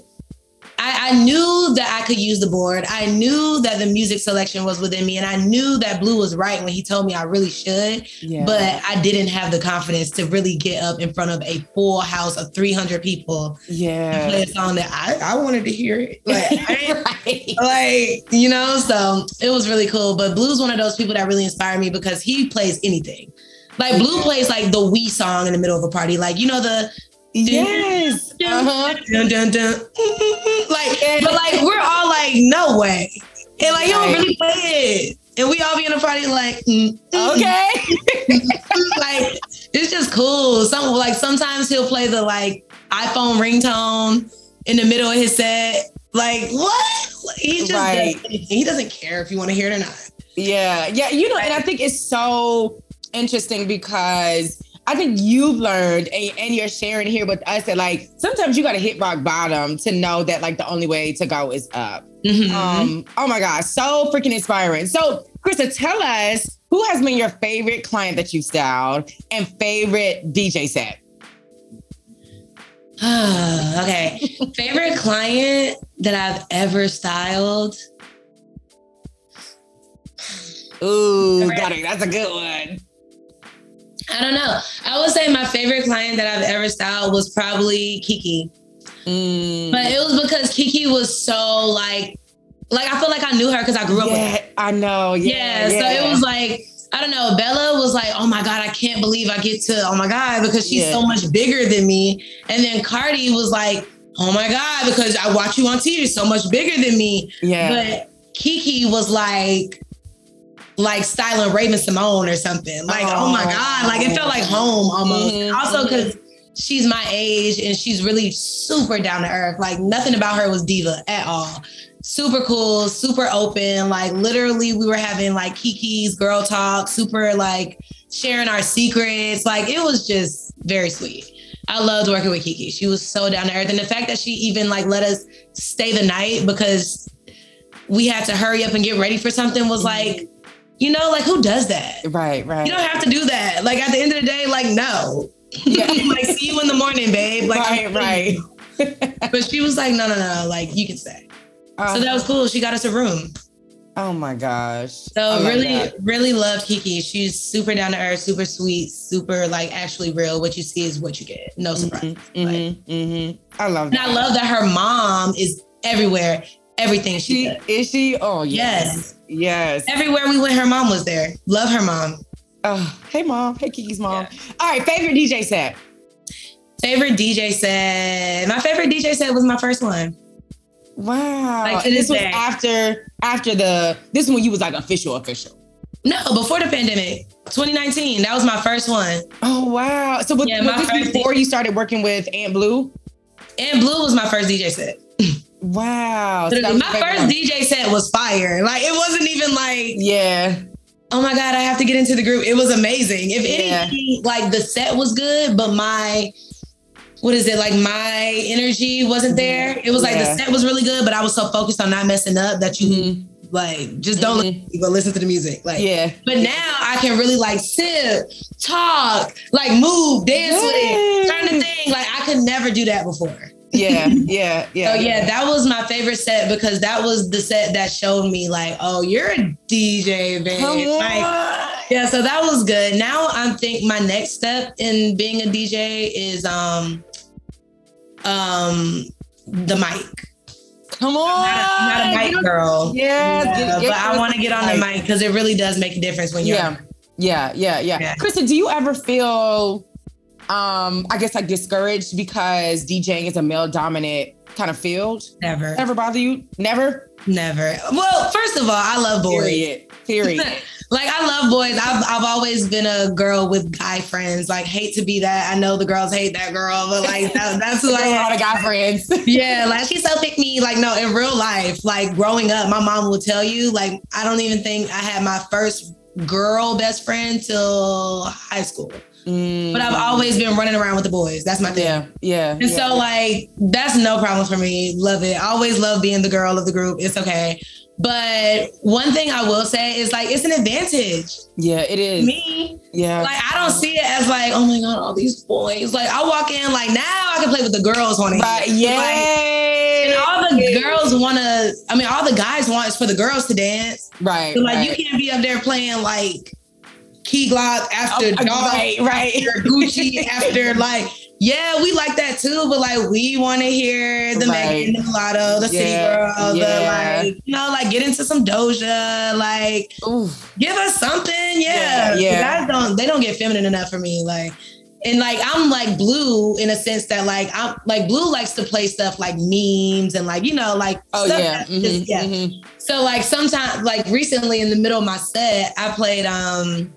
I, I knew that I could use the board. I knew that the music selection was within me, and I knew that Blue was right when he told me I really should
Yeah.
but I didn't have the confidence to really get up in front of a full house of 300 people and
yeah.
play a song that I, I wanted to hear it. Like,
right.
like, you know, so it was really cool. But Blue's one of those people that really inspired me because he plays anything. Like Blue plays like the we song in the middle of a party. Like, you know, the
Yes. Uh-huh.
dun, dun, dun, like, but like we're all like, no way. And like, you don't
Right.
really play it. And we all be in a party like, mm, mm,
Okay.
like it's just cool. Some like sometimes he'll play the like iPhone ringtone in the middle of his set. Like what? He just
Right.
does anything. he doesn't care if you want to hear it or not.
Yeah, yeah, you know, and I think it's so interesting because I think you've learned and, and you're sharing here with us that like sometimes you got to hit rock bottom to know that like the only way to go is up.
Mhm.
Um, oh my gosh, so freaking inspiring. So, Krista, tell us who has been your favorite client that you've styled and favorite DJ set.
okay. Favorite client that I've ever styled.
Ooh, got it. That's a good one.
I don't know. I would say my favorite client that I've ever styled was probably Keke.
Mm,
But it was because Keke was so like like I feel like I knew her because I grew up with her.
Yeah, I know.
Yeah,
Yeah,
so it was like I don't know. Bella was like, "Oh my god, I can't believe I get to oh my god because she's
Yeah.
so much bigger than me." And then Cardi was like, "Oh my god, because I watch you on TV, so much bigger than me."
yeah.
But Keke was like, like styling Raven-Symoné or something. Like, oh, my god, like it felt like home almost.
Mhm,
Also, because she's my age and she's really super down to earth. Like nothing about her was diva at all. Super cool, super open. Like literally, we were having like Kiki's girl talk, super like sharing our secrets. Like it was just very sweet. I loved working with Keke. She was so down to earth. And the fact that she even like let us stay the night because we had to hurry up and get ready for something was like, you know, like who does that?
right, right.
You don't have to do that. Like at the end of the day, like no.
Yeah.
like see you in the morning, babe. Like
right, right.
But she was like, no, no, no, like you can stay. So that was cool. She got us a room.
oh my gosh.
So
I love
really,
that.
really loved Keke. She's super down to earth, super sweet, super like actually real. What you see is what you get. No surprise.
Mhm, mhm. I love
And
that.
I love that her mom is everywhere. Everything she,
She
does.
is she? Oh. Yes.
Yes. Everywhere we went, her mom was there. Love her mom.
Oh, hey mom. Hey Keke's mom. All right, favorite DJ set.
Favorite DJ set. My favorite DJ set was my first one.
Wow.
Like,
And
this
was
day.
after after the this one you was like official official.
No, before the pandemic, 2019. That was my first one.
Oh wow. So was,
Yeah,
was this before you started working with Aunt Blue?
Aunt Blue was my first DJ set.
Wow. So
my first. DJ set was fire. Like it wasn't even like,
Yeah.
oh my God, I have to get into the group. It was amazing. If
Yeah.
anything, like the set was good, but my what is it? Like my energy wasn't there. It was like
Yeah.
the set was really good, but I was so focused on not messing up that you
Mhm.
like just don't
Mhm.
listen, but listen to the music. Like
Yeah.
But now I can really like sip, talk, like move, dance with it, turn the thing. Like I could never do that before.
Yeah. Yeah. Yeah.
So yeah, that was my favorite set because that was the set that showed me like, oh, you're a DJ, babe. Like, yeah, so that was good. Now I think my next step in being a DJ is um um the mic.
Come on.
Not a, not a mic girl.
Yes,
Yeah,
get- get
but I want to get on the mic because it really does make a difference when you're
Yeah. Yeah, yeah, yeah.
Yeah.
Kristen, do you ever feel um, I guess like discouraged because DJing is a male dominant kind of field?
never,
Never bother you? Never?
never. Well, first of all, I love boys.
Period. Period.
like I love boys. I've I've always been a girl with guy friends. Like hate to be that. I know the girls hate that girl, but like that, that's who I
a lot of guy friends.
Yeah, like she's so pick me. Like no, in real life, like growing up, my mom will tell you. Like I don't even think I had my first girl best friend till high school. But I've always been running around with the boys. That's my thing.
Mm. yeah, yeah.
And so like that's no problem for me. Love it. I always love being the girl of the group. It's okay. But one thing I will say is like it's an advantage.
yeah, it is.
Me,
Yeah.
like I don't see it as like, oh my god, all these boys. Like I walk in like now I can play with the girls on it.
right.
Like,
Yeah.
and all the girls want to. I mean, all the guys want is for the girls to dance.
right.
So like
right.
you can't be up there playing like Key Glock after
Oh,
Dog,
right, right.
after Gucci, after like. Yeah, we like that too, but like we want to hear the
Right.
Megan, the Mulatto, the City Girl,
yeah.
the like, you know, like get into some Doja, like give us something.
Yeah,
Yeah,
yeah.
Guys don't they don't get feminine enough for me. Like, and like I'm like blue in a sense that like I'm like blue likes to play stuff like memes and like you know like
Oh
stuff
yeah.
that's just- yeah.
mhm.
So like sometimes like recently in the middle of my set, I played um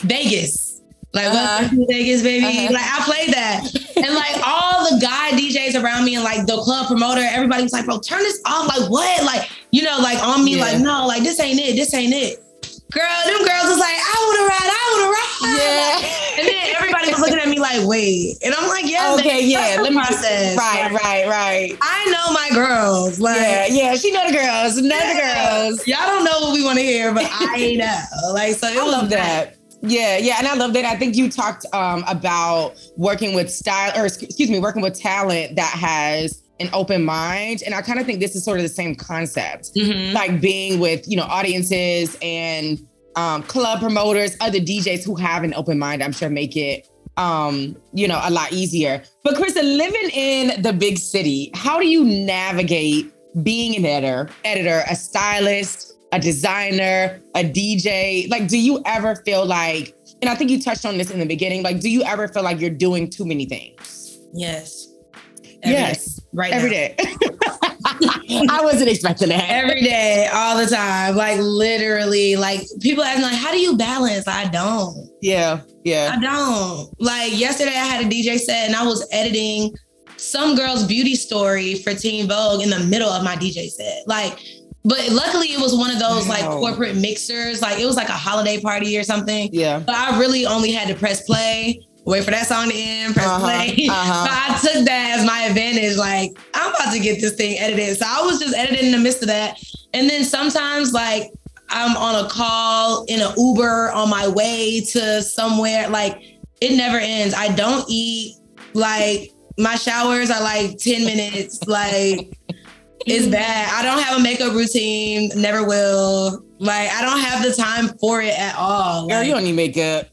Vegas. Like to Vegas, baby.
Uh-huh.
Like I played that. and like all the guy DJs around me and like the club promoter, everybody was like, bro, turn this off. Like what? Like, you know, like on me,
Yeah.
like, no, like this ain't it. This ain't it. Girl, them girls was like, I wanna ride, I wanna ride.
Yeah.
And then everybody was looking at me like, wait. And like, yeah,
Okay, yeah. Let me
process.
Right,
Like,
right, right.
I know my girls. Like
Yeah, yeah. She know the girls. Know the girls.
Y'all don't know what we want to hear, but I know. Like, so
I love that. Yeah, yeah, and I love that. I think you talked um, about working with style, or excuse me, working with talent that has an open mind, and I kind of think this is sort of the same concept,
Mhm.
like being with you know audiences and um, club promoters, other DJs who have an open mind. I'm sure make it um, you know a lot easier. But Krista, living in the big city, how do you navigate being an editor, editor, a stylist, a designer, a DJ? Like, do you ever feel like, and I think you touched on this in the beginning, like, do you ever feel like you're doing too many things?
Yes.
Every yes.
Right.
Every
now.
day. I wasn't expecting that.
Every day, all the time. Like literally, like people ask me, like, how do you balance? I don't.
Yeah. Yeah.
I don't. Like yesterday I had a DJ set and I was editing some girl's beauty story for Teen Vogue in the middle of my DJ set. Like, but luckily it was one of those wow. like corporate mixers. Like it was like a holiday party or something.
Yeah.
But I really only had to press play wait for that song to end, press uh-huh, play. Uh-huh. but I took that as my advantage. Like, I'm about to get this thing edited. So I was just editing in the midst of that. And then sometimes, like, I'm on a call in an Uber on my way to somewhere. Like, it never ends. I don't eat. Like, my showers are like 10 minutes. Like, it's bad. I don't have a makeup routine, never will. Like, I don't have the time for it at all.
Girl,
like,
you don't need makeup.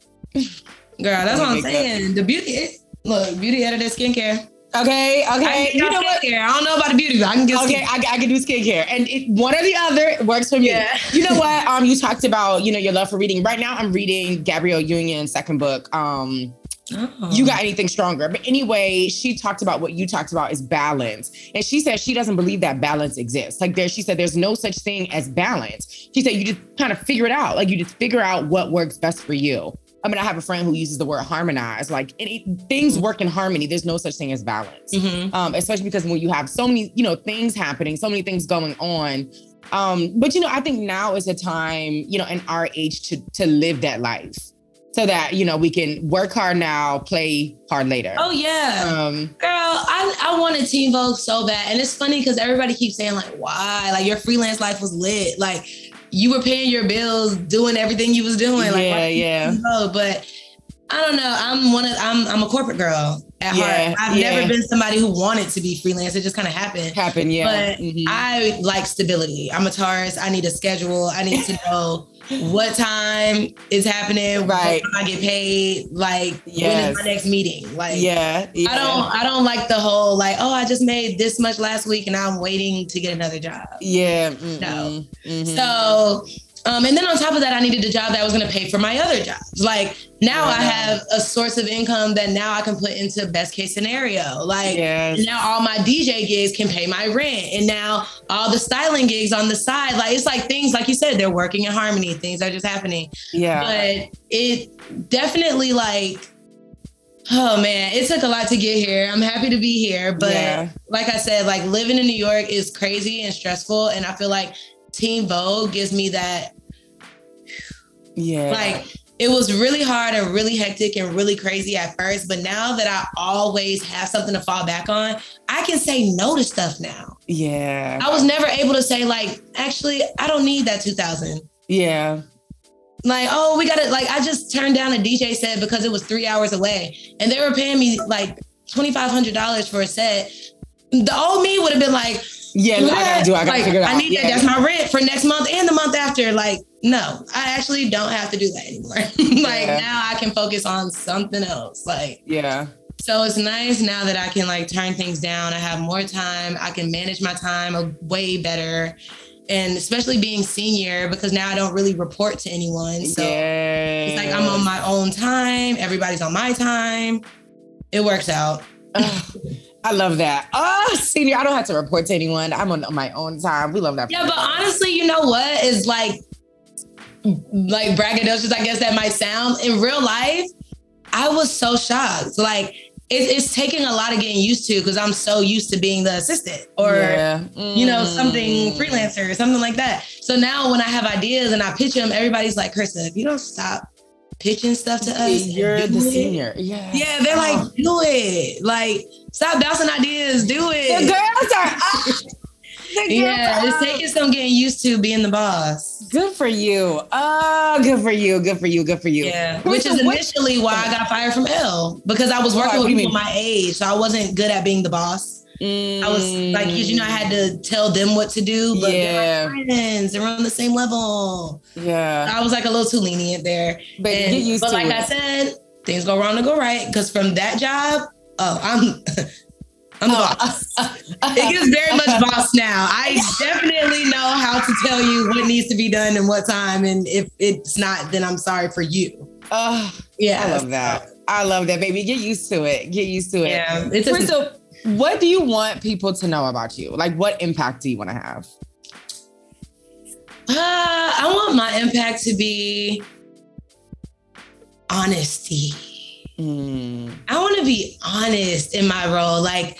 Girl, that's what I'm saying. The beauty, look, beauty editor skincare.
Okay, okay.
You know what? I don't know about the beauty, but I can get.
Okay, I, I, can do skincare, and it, one or the other works for me.
Yeah.
You know what? Um, you talked about you know your love for reading. Right now, I'm reading Gabrielle Union's second book. Um, Oh. You got anything stronger. But anyway, she talked about what you talked about is balance. And she said she doesn't believe that balance exists. Like there, she said there's no such thing as balance. She said you just kind of figure it out. Like you just figure out what works best for you. I mean, I have a friend who uses the word harmonize. Like any, things work in harmony. There's no such thing as balance. Mm-hmm. Um, especially because when you have so many, you know, things happening, so many things going on. Um, but you know, I think now is a time, you know, in our age to to live that life. So that, you know, we can work hard now, play hard later.
Oh yeah. Um, Girl, I, I wanted Teen Vogue so bad. And it's funny because everybody keeps saying, like, why? Like your freelance life was lit. Like you were paying your bills, doing everything you was doing. Like,
yeah, yeah.
Know? But I don't know. I'm one of I'm I'm a corporate girl at yeah, heart. I've yeah. never been somebody who wanted to be freelance. It just kind of happened.
Happened, yeah.
But mm-hmm. I like stability. I'm a Taurus. I need a schedule. I need to know what time is happening,
right?
I get paid, like yes. when is my next meeting? Like,
yeah, yeah,
I don't, I don't like the whole like, oh, I just made this much last week and I'm waiting to get another job.
Yeah,
no. Mm-hmm. So um, and then on top of that, I needed a job that was going to pay for my other jobs. Like now I have a source of income that now I can put into best case scenario. Like yes. now all my DJ gigs can pay my rent. And now all the styling gigs on the side, like it's like things, like you said, they're working in harmony. Things are just happening.
Yeah.
But it definitely like, Oh man, it took a lot to get here. I'm happy to be here, but yeah. like I said, like living in New York is crazy and stressful and I feel like Teen Vogue gives me that
yeah.
Like it was really hard and really hectic and really crazy at first, but now that I always have something to fall back on, I can say no to stuff now.
Yeah.
I was never able to say like, actually, I don't need that 2000.
Yeah.
Like, oh, we got it. Like, I just turned down a DJ set because it was three hours away, and they were paying me like twenty five hundred dollars for a set. The old me would have been like,
yeah, I gotta do. I gotta
like,
figure it out.
I need
yeah.
that. That's my rent for next month and the month after. Like, no, I actually don't have to do that anymore. like yeah. now, I can focus on something else. Like,
yeah.
So it's nice now that I can like turn things down. I have more time. I can manage my time way better. And especially being senior, because now I don't really report to anyone. So yes. it's like I'm on my own time. Everybody's on my time. It works out.
I love that. Oh, senior, I don't have to report to anyone. I'm on my own time. We love that.
Yeah, but honestly, you know what is like, like braggadocious, I guess that might sound. In real life, I was so shocked. Like, it, it's taking a lot of getting used to because I'm so used to being the assistant or yeah. mm. you know something freelancer or something like that. So now when I have ideas and I pitch them, everybody's like, "Krista, if you don't stop pitching stuff to us.
You're the it. senior. Yeah.
Yeah. They're like, oh. do it. Like, stop bouncing ideas. Do it.
The girls are.
yeah, it's taking some getting used to being the boss.
Good for you. Oh, good for you. Good for you. Good for you.
Yeah. Which is initially why I got fired from Elle because I was working with people my age. So I wasn't good at being the boss. Mm. I was like, you know, I had to tell them what to do, but yeah. they're friends, they're on the same level.
Yeah.
I was like a little too lenient there.
But and, get used
but
to
like
it.
I said, things go wrong to go right. Cause from that job, oh, I'm I'm the boss. it gets very much boss now. I definitely know how to tell you what needs to be done and what time. And if it's not, then I'm sorry for you.
Oh,
Yeah.
I love that. I love that, baby. Get used to it. Get used to it.
Yeah. It's a,
Crystal, what do you want people to know about you? Like, what impact do you want to have?
Uh, I want my impact to be honesty.
Mm.
I want to be honest in my role. Like,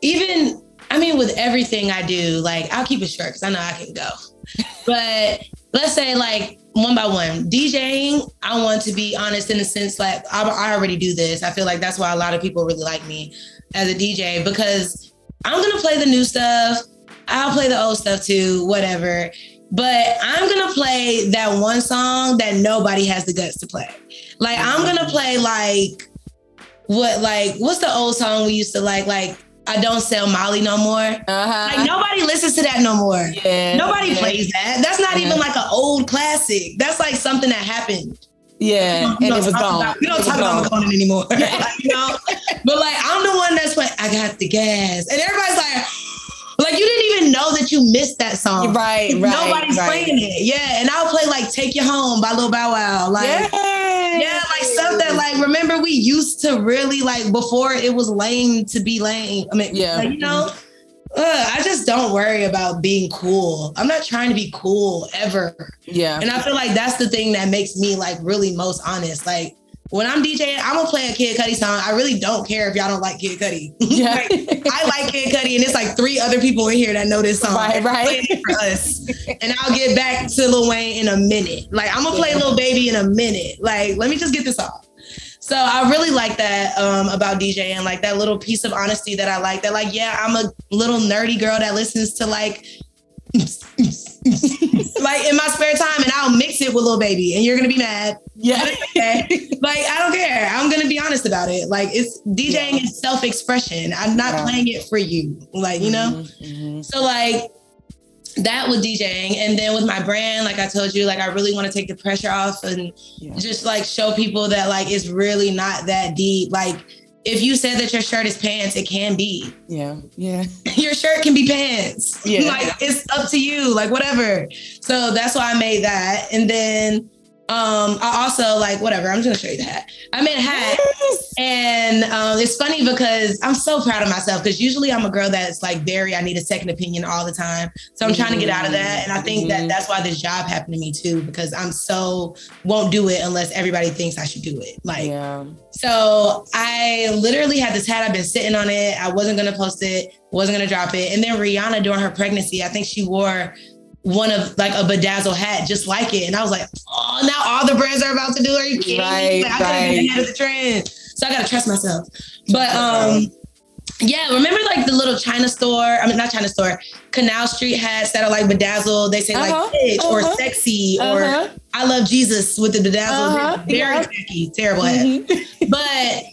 even, I mean, with everything I do, like, I'll keep it short because I know I can go. But let's say, like, one by one, DJing, I want to be honest in the sense, like, I, I already do this. I feel like that's why a lot of people really like me as a DJ because I'm going to play the new stuff. I'll play the old stuff too, whatever. But I'm gonna play that one song that nobody has the guts to play. Like I'm gonna play like what like what's the old song we used to like like I don't sell Molly no more.
Uh-huh.
Like nobody listens to that no more.
yeah.
Nobody
yeah.
plays that. That's not
Yeah.
even like an old classic. That's like something that happened.
Yeah.
We
And it was gone.
About, we don't talk about
gone.
Makonnen anymore. Like, you know? But like I'm the one that's like, I got the gas. And everybody's like, like you didn't even know that you missed that song.
Right, right.
Nobody's
right.
playing it. Yeah. And I'll play like Take You Home by Lil Bow Wow. Like
yeah.
yeah, like stuff that like remember we used to really like before it was lame to be lame. I mean,
Yeah.
like, you know, uh, I just don't worry about being cool. I'm not trying to be cool ever.
Yeah.
And I feel like that's the thing that makes me like really most honest. Like when I'm DJing, I'm gonna play a Kid Cudi song. I really don't care if y'all don't like Kid Cudi.
Yeah.
Like, I like Kid Cudi, and it's like three other people in here that know this song.
Right, right.
For us. and I'll get back to Lil Wayne in a minute. Like I'm gonna play Lil Baby in a minute. Like let me just get this off. So I really like that um, about DJing, like that little piece of honesty that I like. That like, yeah, I'm a little nerdy girl that listens to like, like in my spare time, and I'll mix it with Lil Baby, and you're gonna be mad.
yeah.
Like I don't care. I'm gonna be honest about it. Like it's DJing is self expression. I'm not
Yeah.
playing it for you. Like you know.
Mhm.
So like that with DJing and then with my brand, like I told you, like I really want to take the pressure off and
Yeah.
just like show people that like it's really not that deep. Like if you said that your shirt is pants, it can be.
Yeah. Yeah.
Your shirt can be pants.
Yeah.
like it's up to you, like whatever. So that's why I made that. And then um I also like whatever, I'm just gonna show you the hat. I made a hat
Yes.
and um, it's funny because I'm so proud of myself because usually I'm a girl that's like very, I need a second opinion all the time. So I'm trying to get out of that. And I think that
Mhm.
that's why this job happened to me too, because I'm so, won't do it unless everybody thinks I should do it. Like,
Yeah.
so I literally had this hat. I've been sitting on it. I wasn't going to post it, wasn't going to drop it. And then Rihanna during her pregnancy, I think she wore one of like a bedazzle hat just like it. And I was like, oh, now all the brands are about to do. it. Are you kidding
Right.
Like, I been
right.
ahead of the trend. So I gotta trust myself. But um yeah, remember like the little China store, I mean not China store, Canal Street hats that are like bedazzled. They say
Uh-huh,
like bitch or
uh-huh,
sexy or
Uh-huh.
I love Jesus with the bedazzled.
Uh-huh,
Very tacky, terrible hat
Mhm.
but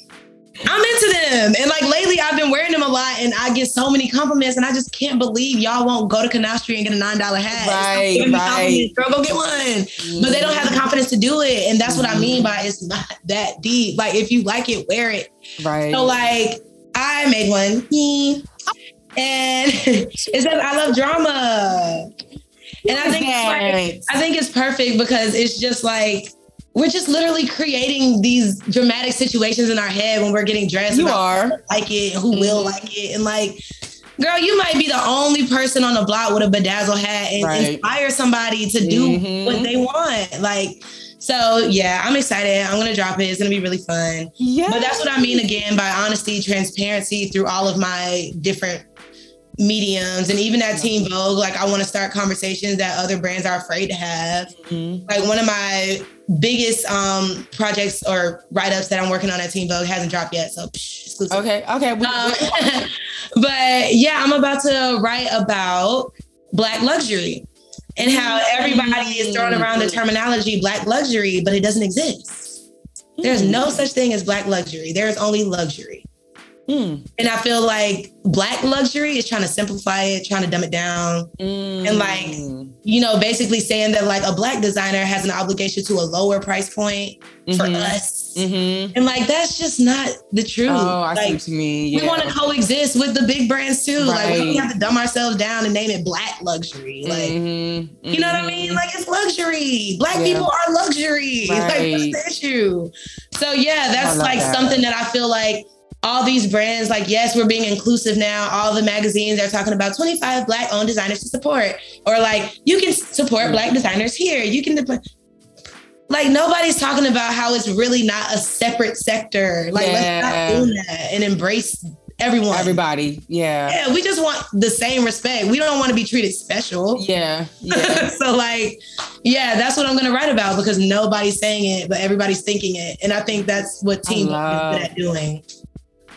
I'm into them. And like lately, I've been wearing them a lot and I get so many compliments. And I just can't believe y'all won't go to Canal Street and get a $9 hat.
Right,
me
right.
Girl, go get one. But they don't have the mm-hmm. confidence to do it. And that's what I mean by it's not that deep. Like, if you like it, wear it.
Right.
So, like, I made one. And it says, I love drama. And I think it's like, I think it's perfect because it's just like we're just literally creating these dramatic situations in our head when we're getting dressed.
you are.
like it, who will like it, and like, girl, you might be the only person on the block with a bedazzle hat and
Right.
inspire somebody to do
Mhm.
what they want. Like, so yeah, I'm excited. I'm gonna drop it. It's gonna be really fun.
Yeah.
But that's what I mean again by honesty, transparency through all of my different mediums and even at Teen Vogue. Like I want to start conversations that other brands are afraid to have.
Mhm.
Like one of my biggest um projects or write-ups that I'm working on at Teen Vogue hasn't dropped yet. So psh, exclusive.
Okay. Okay.
Um, but yeah, I'm about to write about black luxury and how everybody is throwing around the terminology black luxury, but it doesn't exist. There's no such thing as black luxury. There's only luxury.
Mm.
And I feel like black luxury is trying to simplify it, trying to dumb it down.
And
like, You know, basically saying that like a black designer has an obligation to a lower price point for
Mhm.
us.
Mm-hmm.
And like that's just not the truth.
Oh, I see
like,
what you mean. Yeah.
We want to coexist with the big brands too. Like we don't have to dumb ourselves down and name it black luxury. Like
Mhm,
you know what I mean?
mhm.
Like it's luxury. Black
Yeah.
people are luxury. Like what's the issue? So yeah, that's like
that.
something that I feel like all these brands, like yes, we're being inclusive now. All the magazines are talking about 25 black owned designers to support, or like you can support black designers here. You can like nobody's talking about how it's really not a separate sector. Like
Yeah.
let's not do that and embrace everyone.
Everybody. Yeah.
Yeah, we just want the same respect. We don't want to be treated special.
Yeah. Yeah.
so like, yeah, that's what I'm gonna write about because nobody's saying it, but everybody's thinking it. And I think that's what
Teen
is good at doing.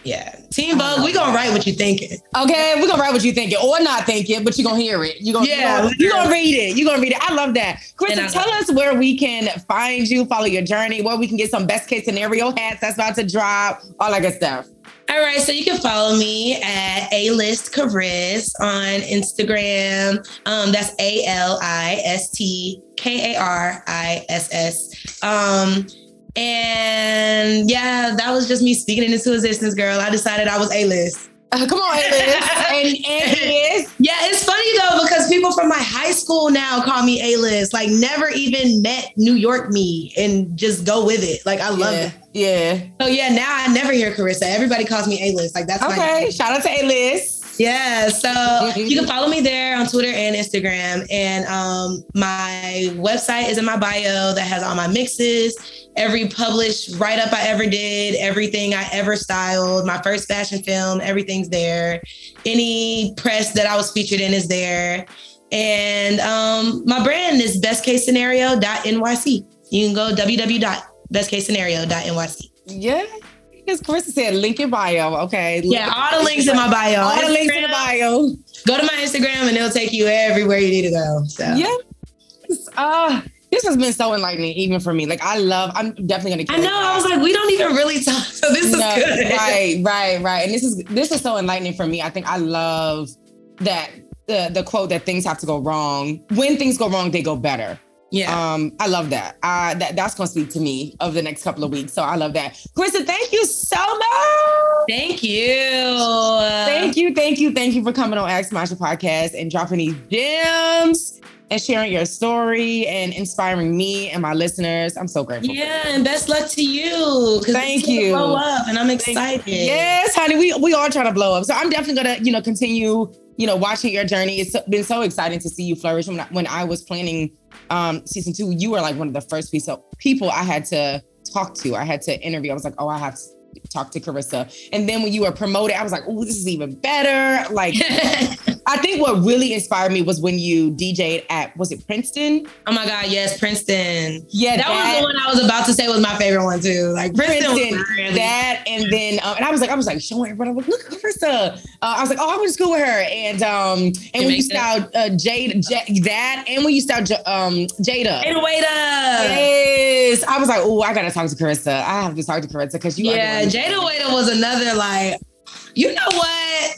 Yeah. Teen Vogue, we gonna write what you thinking.
Okay, we're gonna write what you thinking or not thinking, but you're gonna hear it. You're gonna,
Yeah,
you're gonna, you gonna read it. You're gonna read it. I love that. Krista, tell us where we can find you, follow your journey, where we can get some best case scenario hats that's about to drop, all that good stuff.
All right, so you can follow me at A List Kariss on Instagram. Um, that's A L I S T K A R I S S. Um, and yeah, that was just me speaking into existence, girl. I decided I was A List.
Uh, come on, Alice. and, is.
Yeah, it's funny though because people from my high school now call me A list. Like never even met New York me and just go with it. Like I love
yeah.
it.
Yeah.
So yeah, now I never hear Carissa. Everybody calls me A list. Like that's my
Okay. Shout out to Alice.
Yeah, so you can follow me there on Twitter and Instagram. And um, my website is in my bio that has all my mixes, every published write up I ever did, everything I ever styled, my first fashion film, everything's there. Any press that I was featured in is there. And um, my brand is bestcasescenario.nyc. You can go www.bestcasescenario.nyc.
Yeah. As Carissa said, link in bio. Okay.
Yeah, all the links in my bio.
All the links in the bio.
Go to my Instagram and it'll take you everywhere you need to go. So
Yeah. Uh, this has been so enlightening, even for me. Like, I love, I'm definitely gonna keep
I know. I was like, we don't even really talk. So this is good.
Right, right, right. And this is this is so enlightening for me. I think I love that the the quote that things have to go wrong. When things go wrong, they go better.
Yeah.
Um, I love that. Uh, that that's gonna speak to me over the next couple of weeks. So I love that. Krista, thank you so much.
Thank you.
Thank you, thank you, thank you for coming on Ask Masha podcast and dropping these gems and sharing your story and inspiring me and my listeners. I'm so grateful.
Yeah, and best luck to you.
Thank you.
Blow up, and I'm excited.
Yes, honey, we we all trying to blow up. So I'm definitely gonna, you know, continue, you know, watching your journey. It's been so exciting to see you flourish. When I, when I was planning um season two, you were like one of the first piece people I had to talk to. I had to interview. I was like, oh, I have talk to Carissa. And then when you were promoted, I was like, oh, this is even better. Like, I think what really inspired me was when you DJ'd at was it Princeton?
oh my God, yes, Princeton.
Yeah,
That, was the one I was about to say was my favorite one too. Like Princeton,
Princeton, that, and then um, and I was like, I was like showing everybody, I'm like, look at Carissa. Uh, I was like, oh, I went to school with her, and um, and when you styled uh, Jade, J- that, and when you styled J- um
Jayda. Wait.
Yes, I was like, oh, I gotta talk to Carissa. I have to talk to Carissa because you. are
Yeah,
the
Jayda Wayda was another like, you know what?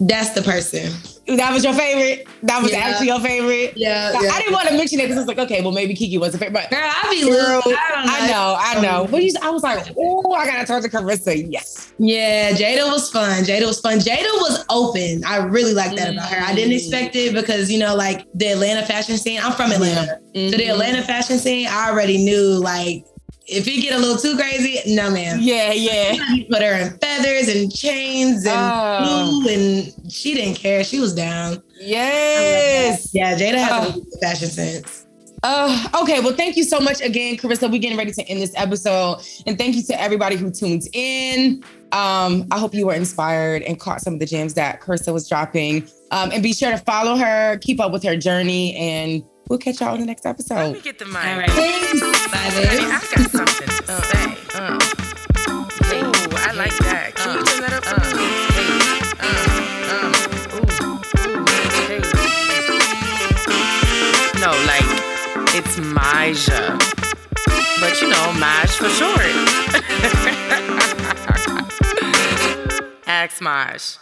That's the person.
That was your favorite. That was
Yeah.
actually your favorite.
Yeah,
I didn't want to mention it because it's like, okay, well, maybe Keke was a favorite. But
Girl, I be
Girl.
I, don't know.
I know, I know. But you, I was like, oh, I gotta talk to Carissa. Yes.
Yeah, Jayda was fun. Jayda was fun. Jayda was open. I really like that about her. I didn't
Mm.
expect it because, you know, like the Atlanta fashion scene, I'm from Atlanta. So the
Mhm.
Atlanta fashion scene, I already knew like if you get a little too crazy, no ma'am.
Yeah, yeah.
You put her in feathers and chains and
Oh.
blue and she didn't care. She was down.
Yes.
Yeah, Jayda has
Oh.
a fashion sense.
Uh, okay, well, thank you so much again, Carissa. We're getting ready to end this episode. And thank you to everybody who tuned in. Um, I hope you were inspired and caught some of the gems that Carissa was dropping. Um, and be sure to follow her, keep up with her journey, and we'll catch y'all in the next
Let
episode.
me get the mic.
All right.
Thanks.
Bye, babe.
I got something to say. Uh, hey, ooh, I like that. Can you turn that up for me? Hey, uh, uh, ooh, ooh, hey. No, like, it's Maja. But you know, Maj for short. Ask Maj.